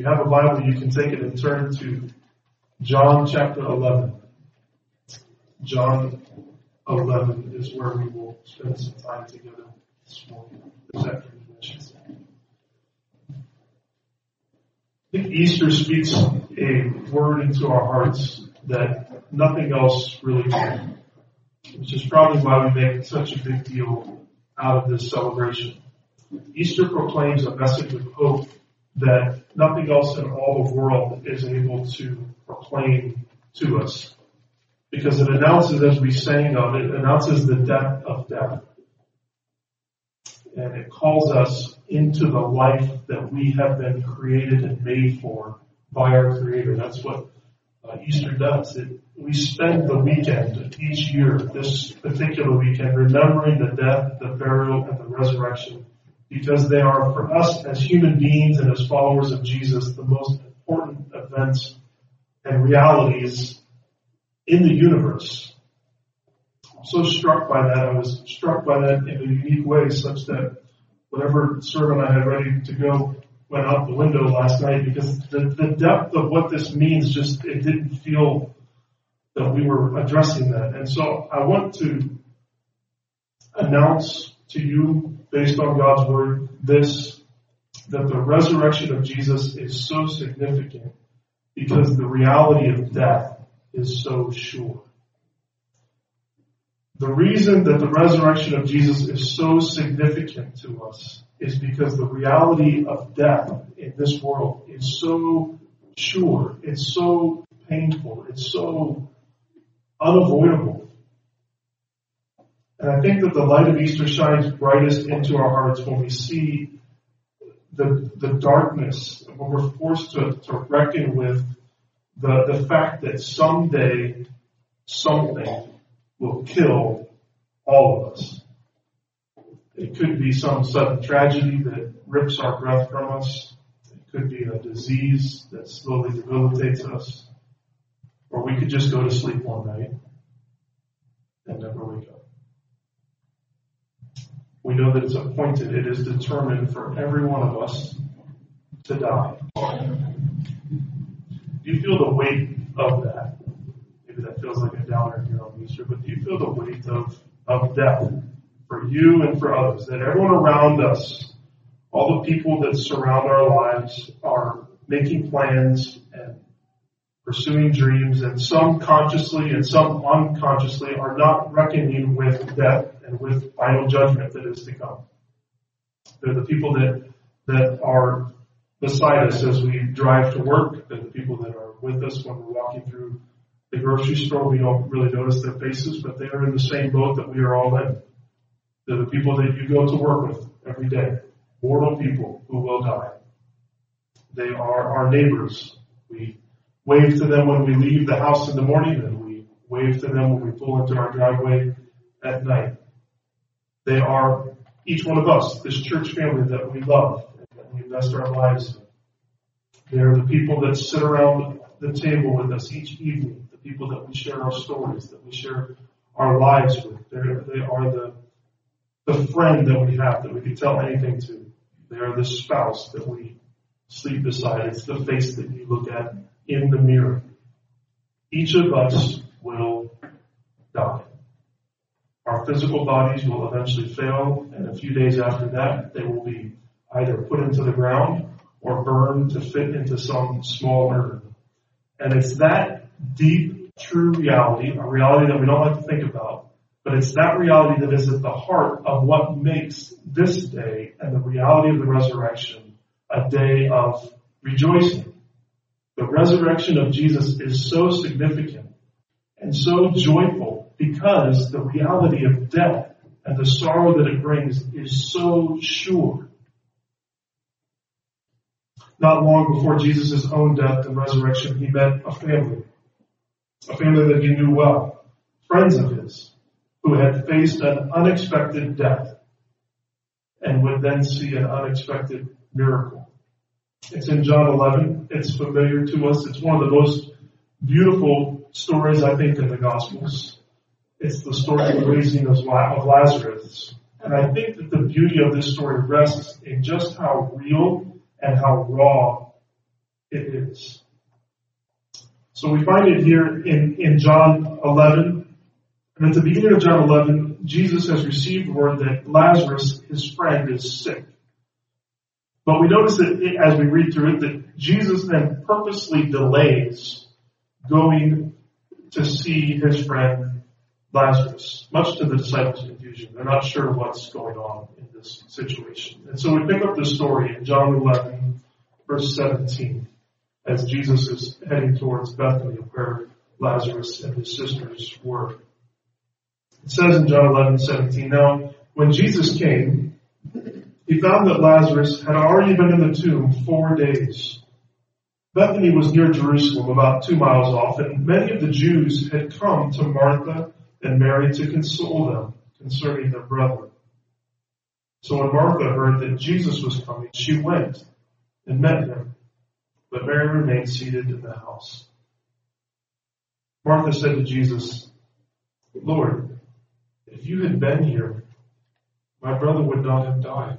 you have a Bible, you can take it and turn to John chapter 11. John 11 is where we will spend some time together this morning, this afternoon, I should say. I think Easter speaks a word into our hearts that nothing else really can, which is probably why we make such a big deal out of this celebration. Easter proclaims a message of hope that nothing else in all the world is able to proclaim to us. Because it announces, as we sang of it, announces the death of death. And it calls us into the life that we have been created and made for by our Creator. That's what uh, Easter does. It, we spend the weekend each year, this particular weekend, remembering the death, the burial, and the resurrection because they are for us as human beings and as followers of Jesus the most important events and realities in the universe. I'm so struck by that. I was struck by that in a unique way such that whatever sermon I had ready to go went out the window last night because the, the depth of what this means just, it didn't feel that we were addressing that. And so I want to announce to you based on God's word this, that the resurrection of Jesus is so significant because the reality of death is so sure. The reason that the resurrection of Jesus is so significant to us is because the reality of death in this world is so sure, it's so painful, it's so unavoidable. And I think that the light of Easter shines brightest into our hearts when we see the, the darkness, when we're forced to, to reckon with the, the fact that someday something will kill all of us. It could be some sudden tragedy that rips our breath from us. It could be a disease that slowly debilitates us. Or we could just go to sleep one night and never wake up we know that it's appointed, it is determined for every one of us to die. Do you feel the weight of that? Maybe that feels like a downer here on Easter, but do you feel the weight of, of death for you and for others? That everyone around us, all the people that surround our lives are making plans and pursuing dreams, and some consciously and some unconsciously are not reckoning with death and with final judgment that is to come. They're the people that, that are beside us as we drive to work. They're the people that are with us when we're walking through the grocery store. We don't really notice their faces, but they are in the same boat that we are all in. They're the people that you go to work with every day. Mortal people who will die. They are our neighbors. We wave to them when we leave the house in the morning and we wave to them when we pull into our driveway at night. They are each one of us, this church family that we love and that we invest our lives in. They are the people that sit around the table with us each evening, the people that we share our stories, that we share our lives with. They're, they are the, the friend that we have that we can tell anything to. They are the spouse that we sleep beside. It's the face that you look at in the mirror. Each of us will. Our physical bodies will eventually fail, and a few days after that, they will be either put into the ground or burned to fit into some small urn. And it's that deep, true reality, a reality that we don't like to think about, but it's that reality that is at the heart of what makes this day and the reality of the resurrection a day of rejoicing. The resurrection of Jesus is so significant and so joyful because the reality of death and the sorrow that it brings is so sure. Not long before Jesus' own death and resurrection, he met a family. A family that he knew well. Friends of his who had faced an unexpected death and would then see an unexpected miracle. It's in John 11. It's familiar to us. It's one of the most beautiful stories, I think, in the Gospels. It's the story of the raising of Lazarus. And I think that the beauty of this story rests in just how real and how raw it is. So we find it here in, in John 11. And at the beginning of John 11, Jesus has received word that Lazarus, his friend, is sick. But we notice that as we read through it, that Jesus then purposely delays going to see his friend Lazarus, much to the disciples' confusion. They're not sure what's going on in this situation. And so we pick up the story in John 11, verse 17, as Jesus is heading towards Bethany, where Lazarus and his sisters were. It says in John 11, 17, Now, when Jesus came, he found that Lazarus had already been in the tomb four days. Bethany was near Jerusalem, about two miles off, and many of the Jews had come to Martha and Mary to console them concerning their brother. So when Martha heard that Jesus was coming, she went and met him, but Mary remained seated in the house. Martha said to Jesus, Lord, if you had been here, my brother would not have died.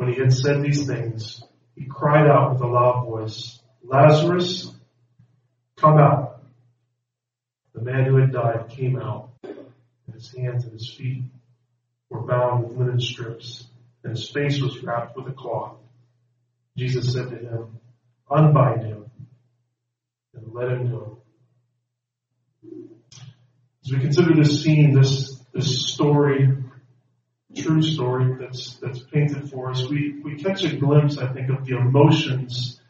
When he had said these things, he cried out with a loud voice, Lazarus, come out. The man who had died came out, and his hands and his feet were bound with linen strips, and his face was wrapped with a cloth. Jesus said to him, Unbind him and let him go. As we consider this scene, this, this story, true story that's, that's painted for us, we, we catch a glimpse, I think, of the emotions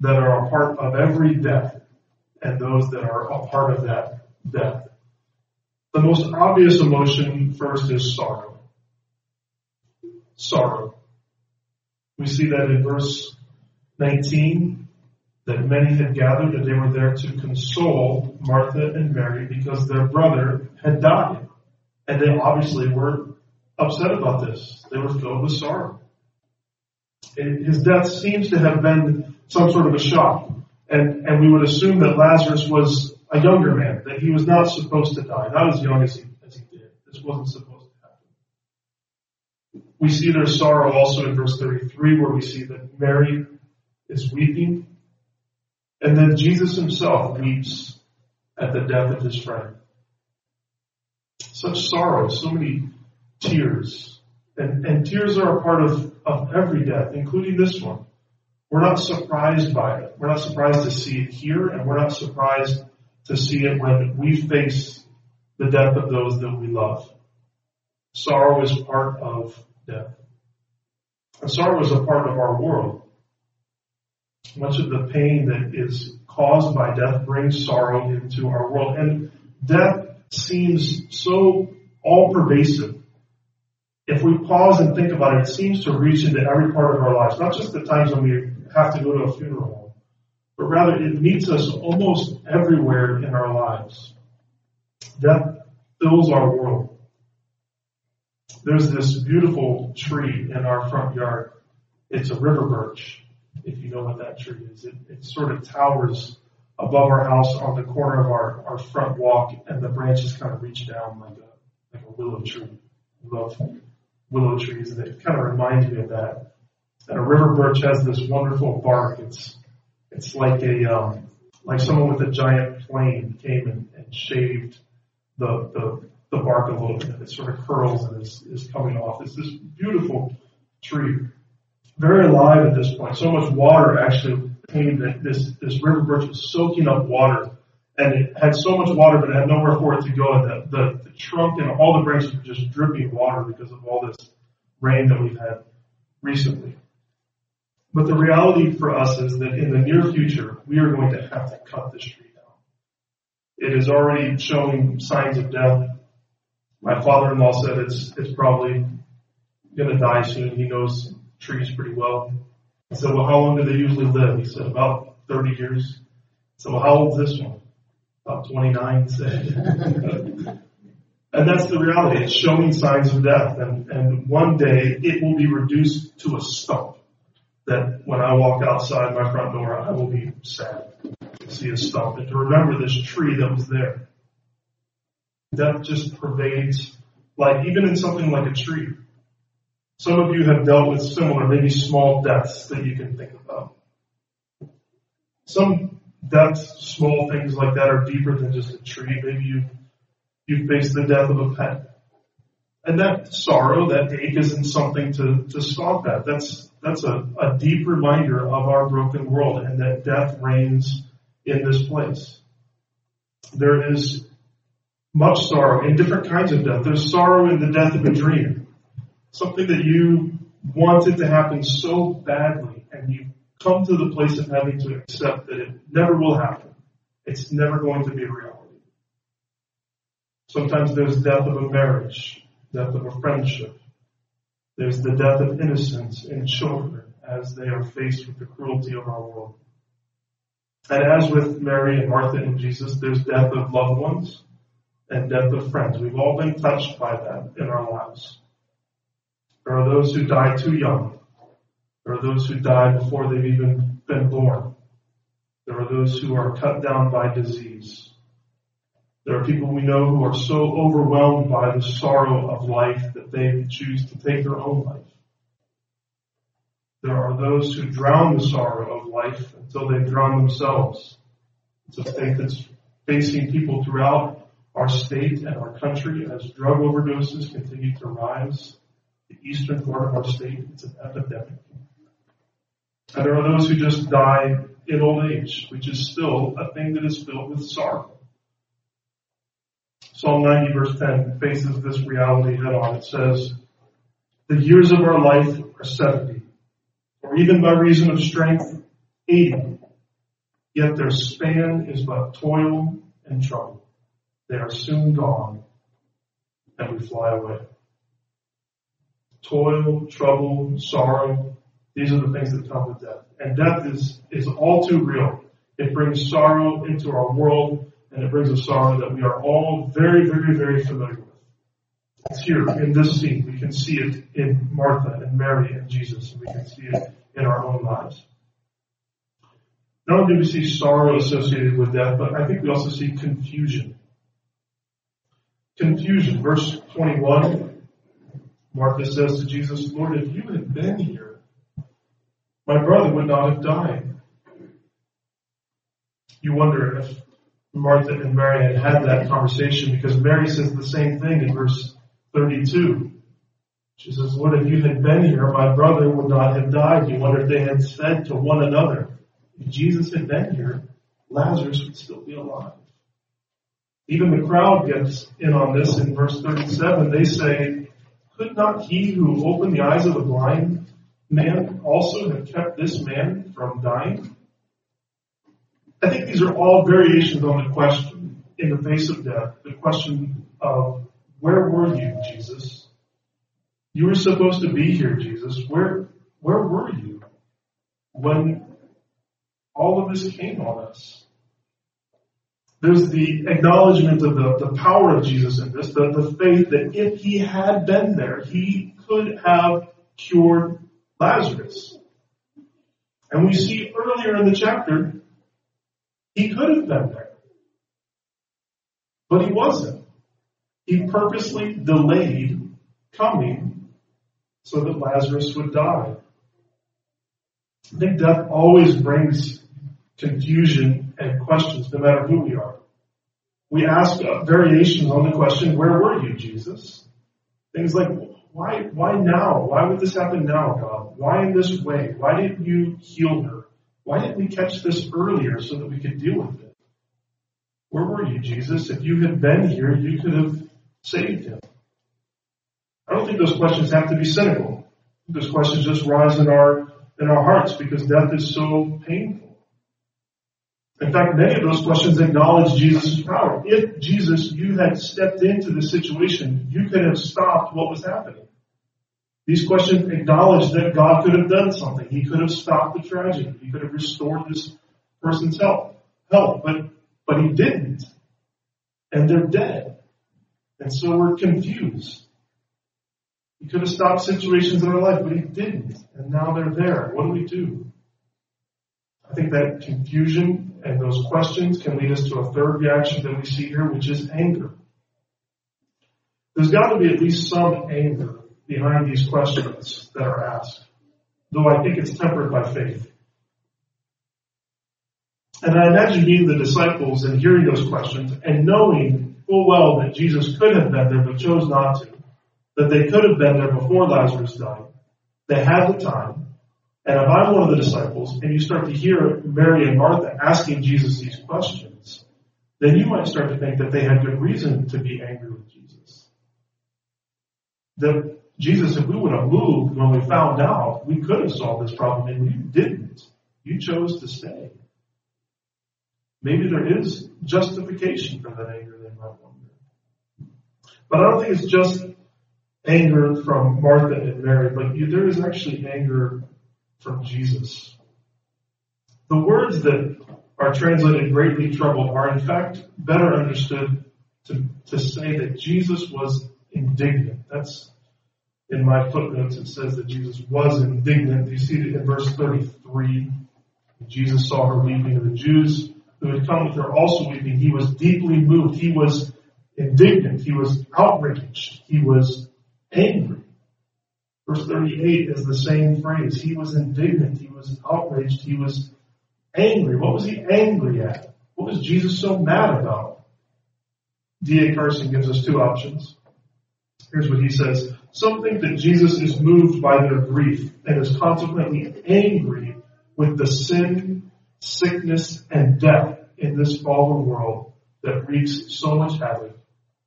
that are a part of every death and those that are a part of that death. The most obvious emotion first is sorrow. Sorrow. We see that in verse 19 that many had gathered and they were there to console Martha and Mary because their brother had died. And they obviously were upset about this. They were filled with sorrow. And His death seems to have been some sort of a shock. And, and we would assume that Lazarus was a younger man, that he was not supposed to die, not as young as he, as he did. This wasn't supposed to happen. We see their sorrow also in verse 33 where we see that Mary is weeping. And then Jesus himself weeps at the death of his friend. Such sorrow, so many tears. And, and tears are a part of, of every death, including this one. We're not surprised by it. We're not surprised to see it here, and we're not surprised to see it when we face the death of those that we love. Sorrow is part of death. And sorrow is a part of our world. Much of the pain that is caused by death brings sorrow into our world. And death seems so all pervasive. If we pause and think about it, it seems to reach into every part of our lives, not just the times when we have to go to a funeral, but rather it meets us almost everywhere in our lives. Death fills our world. There's this beautiful tree in our front yard. It's a river birch, if you know what that tree is. It, it sort of towers above our house on the corner of our, our front walk, and the branches kind of reach down like a, like a willow tree. Love willow trees, and it kind of reminds me of that. And a river birch has this wonderful bark. It's it's like a um, like someone with a giant plane came and, and shaved the, the the bark a little bit. It sort of curls and is, is coming off. It's this beautiful tree, very alive at this point. So much water actually came that this this river birch was soaking up water, and it had so much water, but it had nowhere for it to go. And the, the, the trunk and all the branches were just dripping water because of all this rain that we've had recently. But the reality for us is that in the near future, we are going to have to cut this tree down. It is already showing signs of death. My father-in-law said it's, it's probably to die soon. He knows trees pretty well. I said, well, how long do they usually live? He said, about 30 years. So well, how old is this one? About 29, said. and that's the reality. It's showing signs of death. And, and one day it will be reduced to a stump that when I walk outside my front door, I will be sad to see a stump and to remember this tree that was there. Death just pervades life, even in something like a tree. Some of you have dealt with similar, maybe small deaths that you can think about. Some deaths, small things like that are deeper than just a tree. Maybe you, you faced the death of a pet. And that sorrow, that ache isn't something to, to scoff at. That's, that's a, a deep reminder of our broken world and that death reigns in this place. There is much sorrow in different kinds of death. There's sorrow in the death of a dream. Something that you wanted to happen so badly and you come to the place of having to accept that it never will happen. It's never going to be a reality. Sometimes there's death of a marriage, death of a friendship, there's the death of innocence in children as they are faced with the cruelty of our world. And as with Mary and Martha and Jesus, there's death of loved ones and death of friends. We've all been touched by that in our lives. There are those who die too young. There are those who die before they've even been born. There are those who are cut down by disease. There are people we know who are so overwhelmed by the sorrow of life that they choose to take their own life. There are those who drown the sorrow of life until they drown themselves. It's a fate that's facing people throughout our state and our country as drug overdoses continue to rise. The eastern part of our state, it's an epidemic. And there are those who just die in old age, which is still a thing that is filled with sorrow. Psalm 90 verse 10 faces this reality head on. It says, the years of our life are 70, or even by reason of strength, 80. Yet their span is but toil and trouble. They are soon gone and we fly away. Toil, trouble, sorrow, these are the things that come with death. And death is, is all too real. It brings sorrow into our world and it brings a sorrow that we are all very, very, very familiar with. It's here in this scene. We can see it in Martha and Mary and Jesus, and we can see it in our own lives. Not only do we see sorrow associated with death, but I think we also see confusion. Confusion. Verse 21, Martha says to Jesus, Lord, if you had been here, my brother would not have died. You wonder if Martha and Mary had had that conversation because Mary says the same thing in verse 32. She says, Lord, if you had been here, my brother would not have died. You wonder if they had said to one another, if Jesus had been here, Lazarus would still be alive. Even the crowd gets in on this in verse 37. They say, could not he who opened the eyes of the blind man also have kept this man from dying? I think these are all variations on the question in the face of death, the question of where were you, Jesus? You were supposed to be here, Jesus. Where, where were you when all of this came on us? There's the acknowledgement of the, the power of Jesus in this, the, the faith that if he had been there, he could have cured Lazarus. And we see earlier in the chapter, he could have been there. But he wasn't. He purposely delayed coming so that Lazarus would die. I think death always brings confusion and questions, no matter who we are. We ask variations on the question, where were you, Jesus? Things like, why, why now? Why would this happen now, God? Why in this way? Why didn't you heal her? Why didn't we catch this earlier so that we could deal with it? Where were you, Jesus? If you had been here, you could have saved him. I don't think those questions have to be cynical. Those questions just rise in our in our hearts because death is so painful. In fact, many of those questions acknowledge Jesus' power. If Jesus, you had stepped into the situation, you could have stopped what was happening. These questions acknowledge that God could have done something. He could have stopped the tragedy. He could have restored this person's health. Health, but but he didn't. And they're dead. And so we're confused. He could have stopped situations in our life, but he didn't. And now they're there. What do we do? I think that confusion and those questions can lead us to a third reaction that we see here, which is anger. There's got to be at least some anger behind these questions that are asked, though I think it's tempered by faith. And I imagine being the disciples and hearing those questions and knowing full well that Jesus could have been there but chose not to, that they could have been there before Lazarus died. They had the time. And if I'm one of the disciples and you start to hear Mary and Martha asking Jesus these questions, then you might start to think that they had good reason to be angry with Jesus. That Jesus, if we would have moved when we found out, we could have solved this problem and you didn't. You chose to stay. Maybe there is justification for that anger, they might wonder. But I don't think it's just anger from Martha and Mary, but there is actually anger from Jesus. The words that are translated greatly troubled are in fact better understood to, to say that Jesus was indignant. That's in my footnotes. It says that Jesus was indignant. You see it in verse 33. Jesus saw her weeping and the Jews who had come with her also weeping. He was deeply moved. He was indignant. He was outraged. He was angry. Verse 38 is the same phrase. He was indignant. He was outraged. He was angry. What was he angry at? What was Jesus so mad about? D.A. Carson gives us two options. Here's what he says. Some think that Jesus is moved by their grief and is consequently angry with the sin, sickness, and death in this fallen world that wreaks so much havoc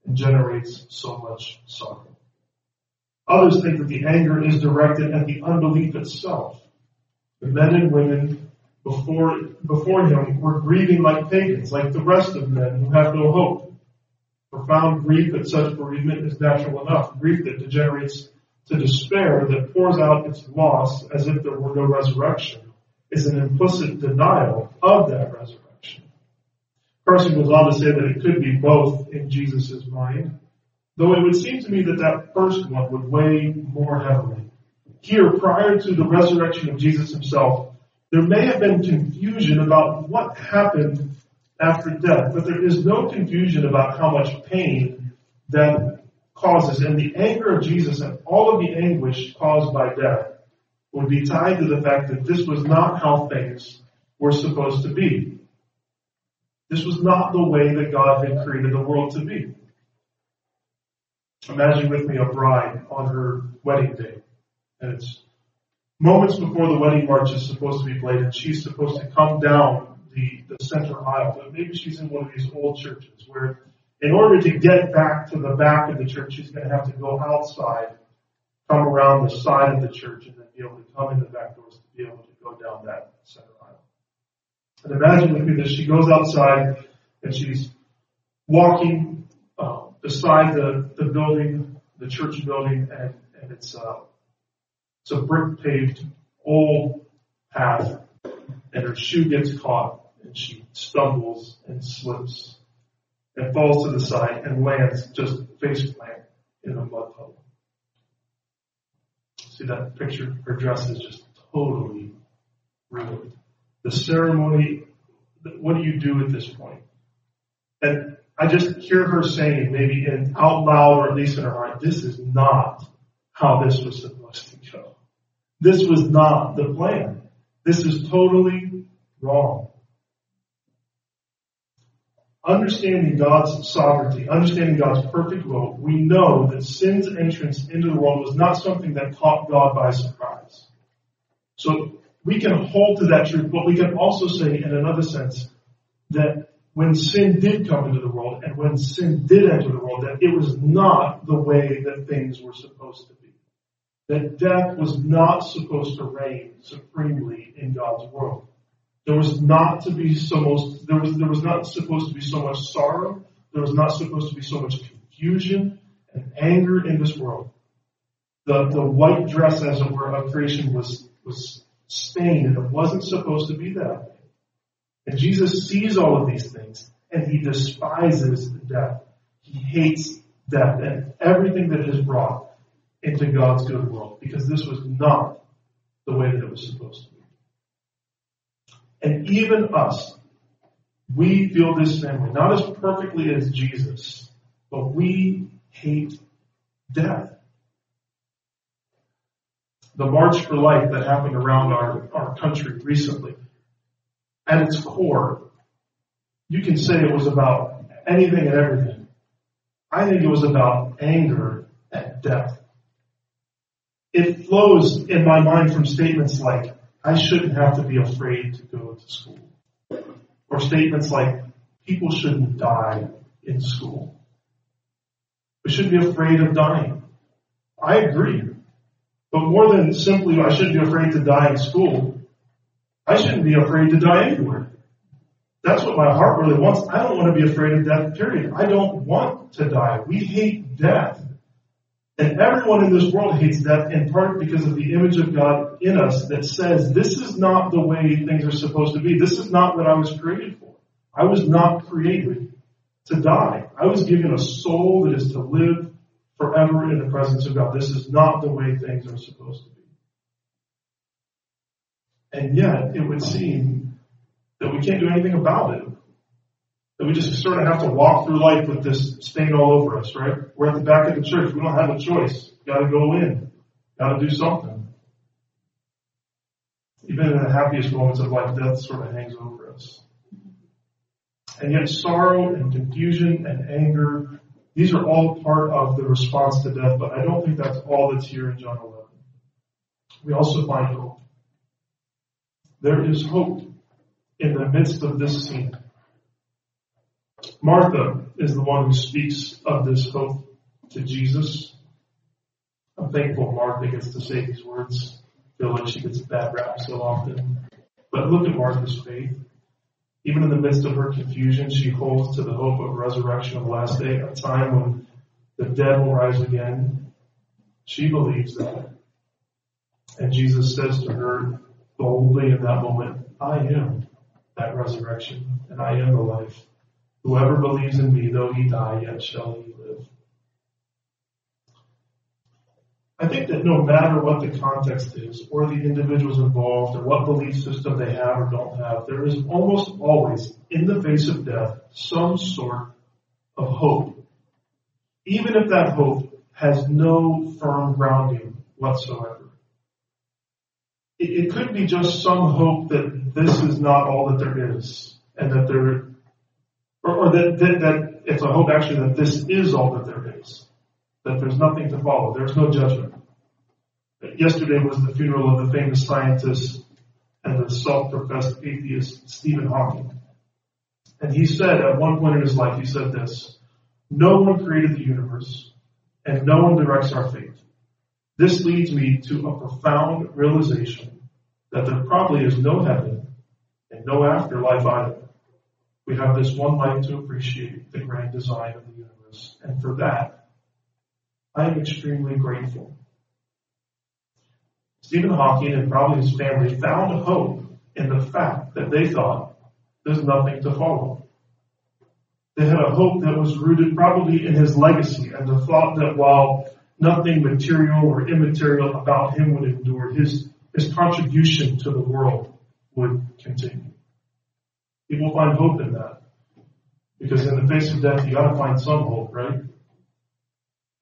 and generates so much sorrow. Others think that the anger is directed at the unbelief itself. The men and women before, before him were grieving like pagans, like the rest of men who have no hope. Profound grief at such bereavement is natural enough. Grief that degenerates to despair, that pours out its loss as if there were no resurrection, is an implicit denial of that resurrection. Carson goes on to say that it could be both in Jesus' mind. Though it would seem to me that that first one would weigh more heavily. Here, prior to the resurrection of Jesus himself, there may have been confusion about what happened after death, but there is no confusion about how much pain death causes. And the anger of Jesus and all of the anguish caused by death would be tied to the fact that this was not how things were supposed to be. This was not the way that God had created the world to be. Imagine with me a bride on her wedding day. And it's moments before the wedding march is supposed to be played and she's supposed to come down the, the center aisle. But maybe she's in one of these old churches where in order to get back to the back of the church, she's going to have to go outside, come around the side of the church, and then be able to come in the back doors to be able to go down that center aisle. And imagine with me that she goes outside and she's walking uh, beside the, the building, the church building, and, and it's, uh, it's a brick paved old path, and her shoe gets caught, and she stumbles and slips and falls to the side and lands just face plant in a mud puddle. See that picture? Her dress is just totally ruined. The ceremony, what do you do at this point? I just hear her saying, maybe in out loud or at least in her heart, this is not how this was supposed to go. This was not the plan. This is totally wrong understanding God's sovereignty, understanding God's perfect will, we know that sin's entrance into the world was not something that caught God by surprise. So we can hold to that truth, but we can also say in another sense that when sin did come into the world and when sin did enter the world, that it was not the way that things were supposed to be. That death was not supposed to reign supremely in God's world. There was not to be so much, there was, there was not supposed to be so much sorrow. There was not supposed to be so much confusion and anger in this world. The, the white dress, as it were, of creation was, was stained and it wasn't supposed to be that way. And Jesus sees all of these things and he despises death. He hates death and everything that it has brought into God's good world because this was not the way that it was supposed to be. And even us, we feel this same way. Not as perfectly as Jesus, but we hate death. The March for Life that happened around our, our country recently, at its core, you can say it was about anything and everything. I think it was about anger at death. It flows in my mind from statements like, I shouldn't have to be afraid to go to school. Or statements like, people shouldn't die in school. We shouldn't be afraid of dying. I agree. But more than simply, I shouldn't be afraid to die in school, I shouldn't be afraid to die anywhere. That's what my heart really wants. I don't want to be afraid of death, period. I don't want to die. We hate death. And everyone in this world hates death in part because of the image of God in us that says this is not the way things are supposed to be. This is not what I was created for. I was not created to die. I was given a soul that is to live forever in the presence of God. This is not the way things are supposed to be. And yet, it would seem that we can't do anything about it. That we just sort of have to walk through life with this stain all over us, right? We're at the back of the church. We don't have a choice. Gotta go in. Gotta do something. Even in the happiest moments of life, death sort of hangs over us. And yet sorrow and confusion and anger, these are all part of the response to death, but I don't think that's all that's here in John 11. We also find hope. There is hope in the midst of this scene. Martha is the one who speaks of this hope to Jesus. I'm thankful Martha gets to say these words. I feel like she gets a bad rap so often. But look at Martha's faith. Even in the midst of her confusion, she holds to the hope of resurrection of the last day, a time when the dead will rise again. She believes that. And Jesus says to her boldly in that moment, I am that resurrection and I am the life. Whoever believes in me, though he die, yet shall he live. I think that no matter what the context is, or the individuals involved, or what belief system they have or don't have, there is almost always, in the face of death, some sort of hope. Even if that hope has no firm grounding whatsoever. It, it could be just some hope that this is not all that there is, and that there, or, or that, that, that it's a hope actually that this is all that there is, that there's nothing to follow, there's no judgment. Yesterday was the funeral of the famous scientist and the self-professed atheist Stephen Hawking. And he said at one point in his life, he said this, no one created the universe and no one directs our fate. This leads me to a profound realization that there probably is no heaven and no afterlife either. We have this one life to appreciate the grand design of the universe. And for that, I am extremely grateful. Stephen Hawking and probably his family found hope in the fact that they thought there's nothing to follow. They had a hope that was rooted probably in his legacy and the thought that while nothing material or immaterial about him would endure, his, his contribution to the world would continue. People find hope in that. Because in the face of death, you gotta find some hope, right?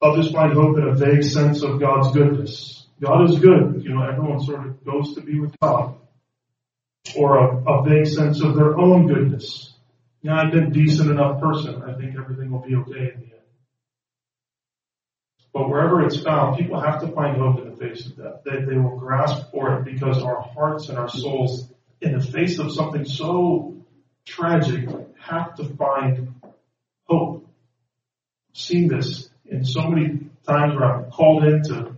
Others find hope in a vague sense of God's goodness. God is good. You know, everyone sort of goes to be with God. Or a, a vague sense of their own goodness. Yeah, I've been decent enough person. I think everything will be okay in the. But wherever it's found, people have to find hope in the face of death. They, they will grasp for it because our hearts and our souls, in the face of something so tragic, have to find hope. I've seen this in so many times where I'm called in to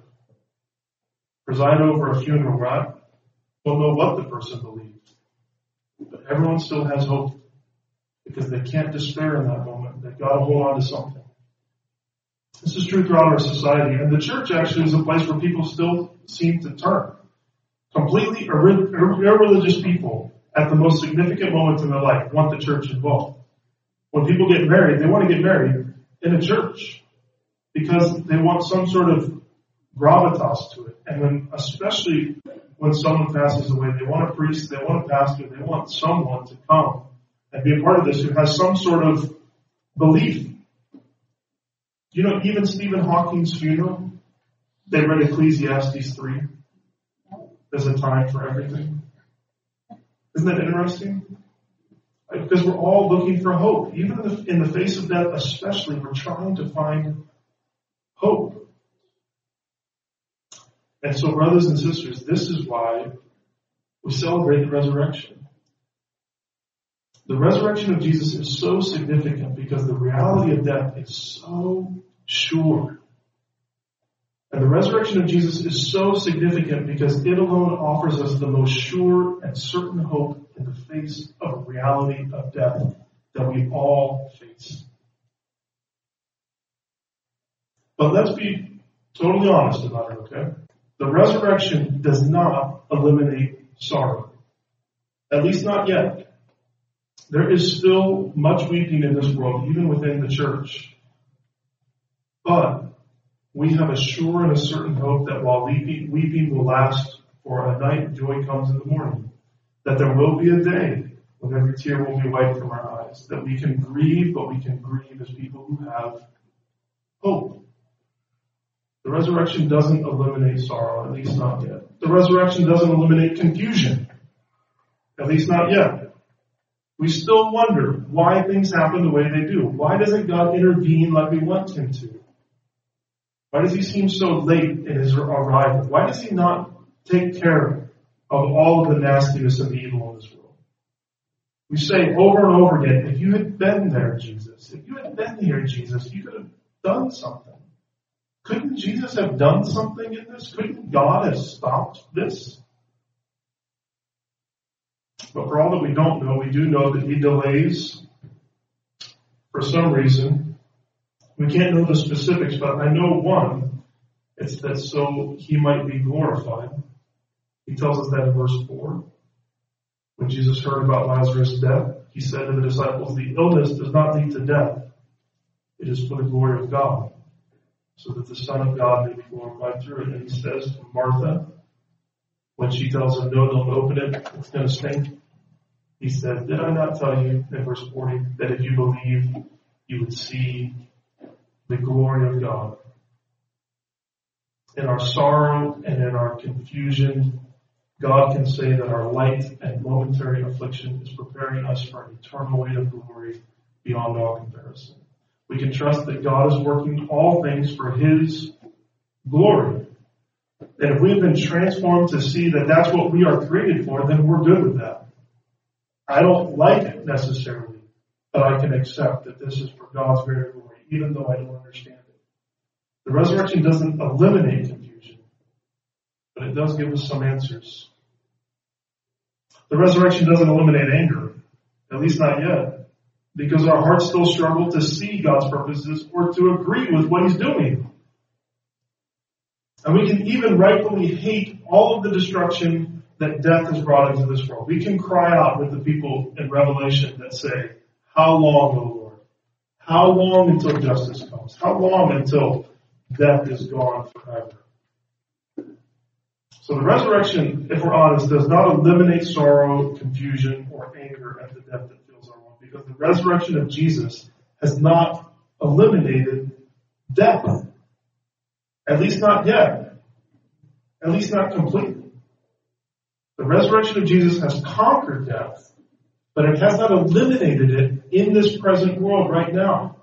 preside over a funeral where I don't know what the person believed. But everyone still has hope because they can't despair in that moment. They've got to hold on to something. This is true throughout our society, and the church actually is a place where people still seem to turn. Completely irreligious people at the most significant moments in their life want the church involved. When people get married, they want to get married in a church because they want some sort of gravitas to it. And when, especially when someone passes away, they want a priest, they want a pastor, they want someone to come and be a part of this who has some sort of belief you know, even Stephen Hawking's funeral, they read Ecclesiastes 3 There's a time for everything. Isn't that interesting? Because we're all looking for hope. Even in the, in the face of death, especially, we're trying to find hope. And so, brothers and sisters, this is why we celebrate the resurrection. The resurrection of Jesus is so significant because the reality of death is so sure. And the resurrection of Jesus is so significant because it alone offers us the most sure and certain hope in the face of a reality of death that we all face. But let's be totally honest about it, okay? The resurrection does not eliminate sorrow. At least not yet. There is still much weeping in this world, even within the church. But we have a sure and a certain hope that while weeping, weeping will last for a night, joy comes in the morning. That there will be a day when every tear will be wiped from our eyes. That we can grieve, but we can grieve as people who have hope. The resurrection doesn't eliminate sorrow, at least not yet. The resurrection doesn't eliminate confusion, at least not yet. We still wonder why things happen the way they do. Why doesn't God intervene like we want Him to? Why does he seem so late in his arrival? Why does he not take care of all of the nastiness and the evil in this world? We say over and over again, if you had been there, Jesus, if you had been here, Jesus, you could have done something. Couldn't Jesus have done something in this? Couldn't God have stopped this? But for all that we don't know, we do know that he delays for some reason we can't know the specifics, but I know one. It's that so he might be glorified. He tells us that in verse 4. When Jesus heard about Lazarus' death, he said to the disciples, the illness does not lead to death. It is for the glory of God, so that the Son of God may be glorified through it. And he says to Martha, when she tells him, no, don't open it, it's going to stink. He says, did I not tell you in verse 40 that if you believe, you would see the glory of God. In our sorrow and in our confusion, God can say that our light and momentary affliction is preparing us for an eternal weight of glory beyond all comparison. We can trust that God is working all things for His glory. And if we've been transformed to see that that's what we are created for, then we're good with that. I don't like it necessarily, but I can accept that this is for God's greater glory, even though I don't understand it. The resurrection doesn't eliminate confusion, but it does give us some answers. The resurrection doesn't eliminate anger, at least not yet, because our hearts still struggle to see God's purposes or to agree with what He's doing. And we can even rightfully hate all of the destruction that death has brought into this world. We can cry out with the people in Revelation that say, How long, O Lord? How long until justice comes? How long until death is gone forever? So the resurrection, if we're honest, does not eliminate sorrow, confusion, or anger at the death that fills our world, because the resurrection of Jesus has not eliminated death. At least not yet. At least not completely. The resurrection of Jesus has conquered death, but it has not eliminated it in this present world right now.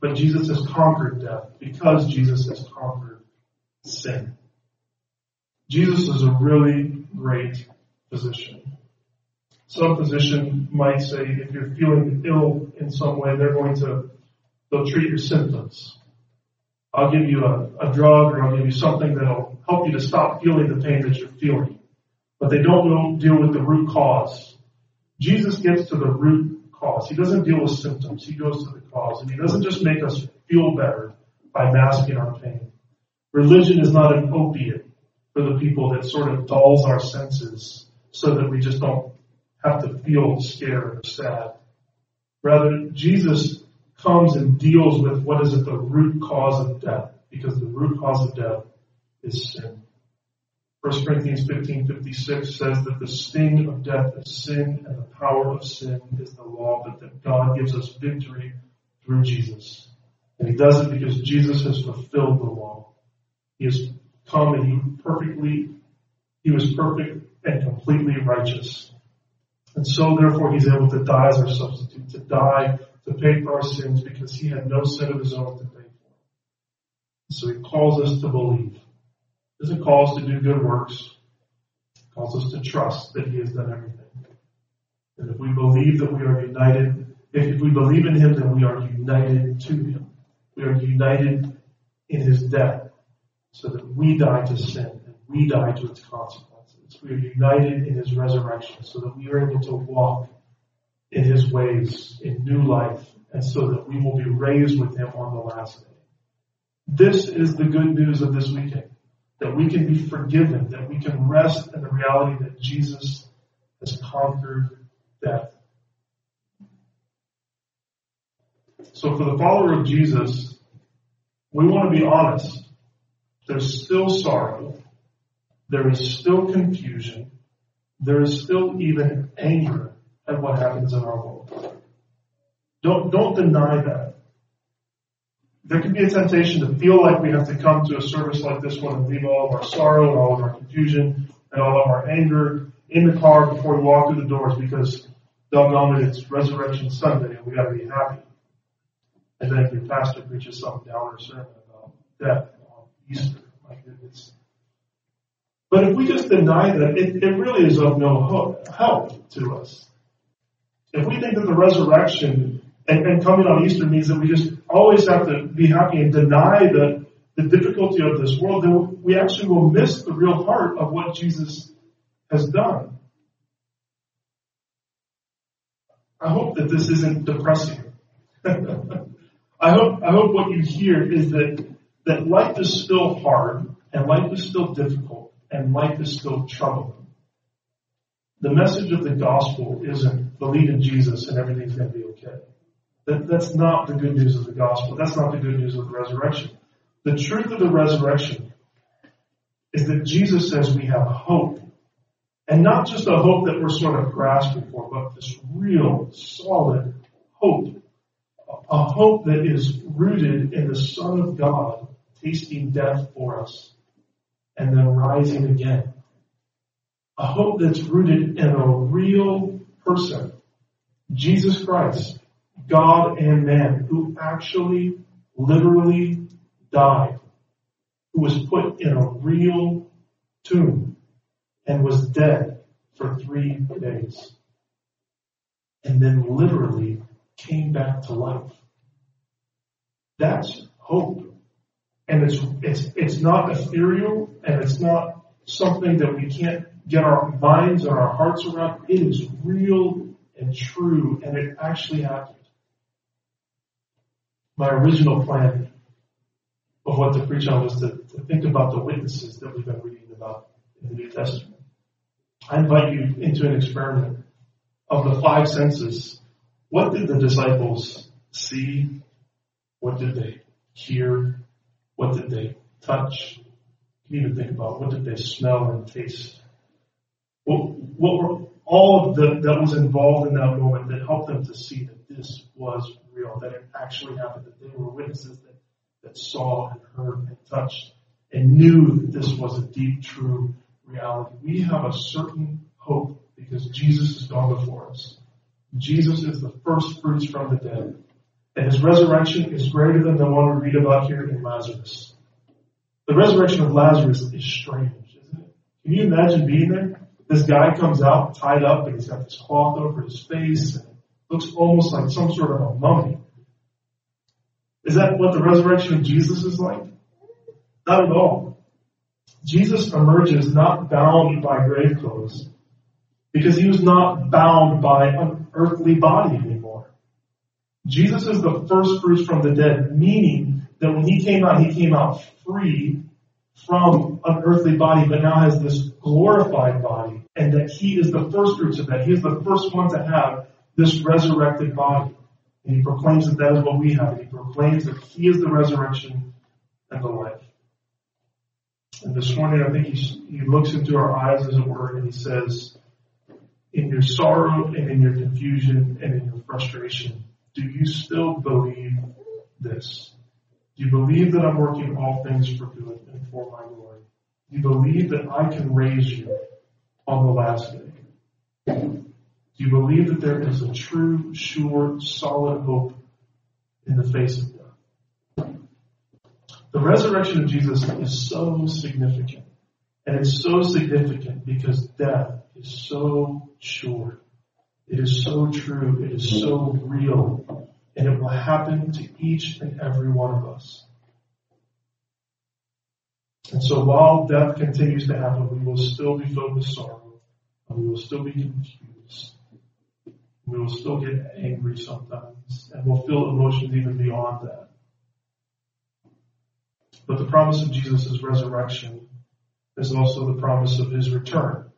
But Jesus has conquered death because Jesus has conquered sin. Jesus is a really great physician. Some physician might say if you're feeling ill in some way, they're going to, they'll treat your symptoms. I'll give you a, a drug or I'll give you something that'll help you to stop feeling the pain that you're feeling. But they don't deal with the root cause. Jesus gets to the root cause. He doesn't deal with symptoms. He goes to the cause. And he doesn't just make us feel better by masking our pain. Religion is not an opiate for the people that sort of dulls our senses so that we just don't have to feel scared or sad. Rather, Jesus comes and deals with what is at the root cause of death, because the root cause of death is sin. 1 Corinthians 15:56 says that the sting of death is sin and the power of sin is the law, but that God gives us victory through Jesus. And he does it because Jesus has fulfilled the law. He has come and he perfectly, he was perfect and completely righteous. And so therefore he's able to die as our substitute, to die to pay for our sins because he had no sin of his own to pay for. So he calls us to believe. He doesn't call us to do good works. Calls us to trust that he has done everything. And if we believe that we are united, if we believe in him, then we are united to him. We are united in his death so that we die to sin and we die to its consequences. We are united in his resurrection so that we are able to walk in his ways in new life and so that we will be raised with him on the last day. This is the good news of this weekend. That we can be forgiven, that we can rest in the reality that Jesus has conquered death. So for the follower of Jesus, we want to be honest. There's still sorrow. There is still confusion. There is still even anger at what happens in our world. Don't, don't deny that. There can be a temptation to feel like we have to come to a service like this one and leave all of our sorrow and all of our confusion and all of our anger in the car before we walk through the doors because doggone it, it's Resurrection Sunday and we gotta be happy. And then if your pastor preaches some downer sermon about death on Easter. My goodness. But if we just deny that, it, it really is of no help to us. If we think that the resurrection and, and coming on Easter means that we just always have to be happy and deny the, the difficulty of this world, then we actually will miss the real heart of what Jesus has done. I hope that this isn't depressing. I hope I hope what you hear is that that life is still hard and life is still difficult and life is still troubling. The message of the gospel isn't believe in Jesus and everything's going to be okay. That, that's not the good news of the gospel. That's not the good news of the resurrection. The truth of the resurrection is that Jesus says we have hope. And not just a hope that we're sort of grasping for, but this real, solid hope. A hope that is rooted in the Son of God tasting death for us and then rising again A hope that's rooted in a real person. Jesus Christ, God and man, who actually, literally died, who was put in a real tomb and was dead for three days. And then literally came back to life. That's hope. And it's, it's, it's not ethereal and it's not something that we can't get our minds and our hearts around. It is real and true and it actually happened. My original plan of what to preach on was to, to think about the witnesses that we've been reading about in the New Testament. I invite you into an experiment of the five senses. What did the disciples see? What did they hear? What did they touch? You can even think about what did they smell and taste? What, what were all of the, that was involved in that moment that helped them to see that this was real, that it actually happened, that they were witnesses that, that saw and heard and touched and knew that this was a deep, true reality. We have a certain hope because Jesus has gone before us. Jesus is the first fruits from the dead. And his resurrection is greater than the one we read about here in Lazarus. The resurrection of Lazarus is strange, isn't it? Can you imagine being there? This guy comes out tied up and he's got this cloth over his face and looks almost like some sort of a mummy. Is that what the resurrection of Jesus is like? Not at all. Jesus emerges not bound by grave clothes because he was not bound by an earthly body anymore. Jesus is the first fruits from the dead, meaning that when he came out, he came out free from an earthly body, but now has this glorified body, and that he is the first fruits of that. He is the first one to have this resurrected body. And he proclaims that that is what we have. He proclaims that he is the resurrection and the life. And this morning, I think he, he looks into our eyes, as it were, and he says, in your sorrow and in your confusion and in your frustration, do you still believe this? Do you believe that I'm working all things for good and for my glory? Do you believe that I can raise you on the last day? Do you believe that there is a true, sure, solid hope in the face of death? The resurrection of Jesus is so significant. And it's so significant because death is so sure. It is so true. It is so real. And it will happen to each and every one of us. And so while death continues to happen, we will still be filled with sorrow. We will still be confused. We will still get angry sometimes. And we'll feel emotions even beyond that. But the promise of Jesus' resurrection is also the promise of his return.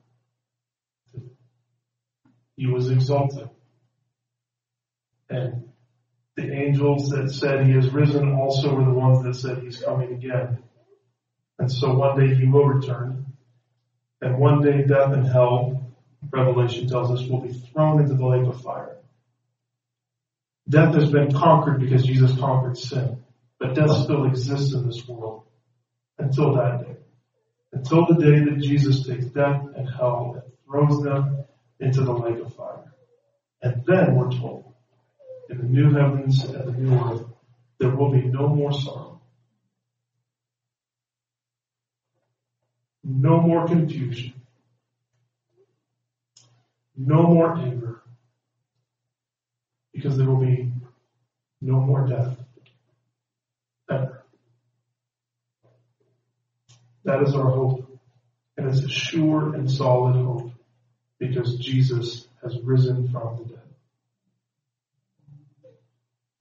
He was exalted. And the angels that said he has risen also were the ones that said he's coming again. And so one day he will return. And one day death and hell, Revelation tells us, will be thrown into the lake of fire. Death has been conquered because Jesus conquered sin. But death still exists in this world until that day. Until the day that Jesus takes death and hell and throws them into the lake of fire. And then we're told, in the new heavens and the new earth, there will be no more sorrow. No more confusion. No more anger. Because there will be no more death. Ever. That is our hope. And it's a sure and solid hope because Jesus has risen from the dead.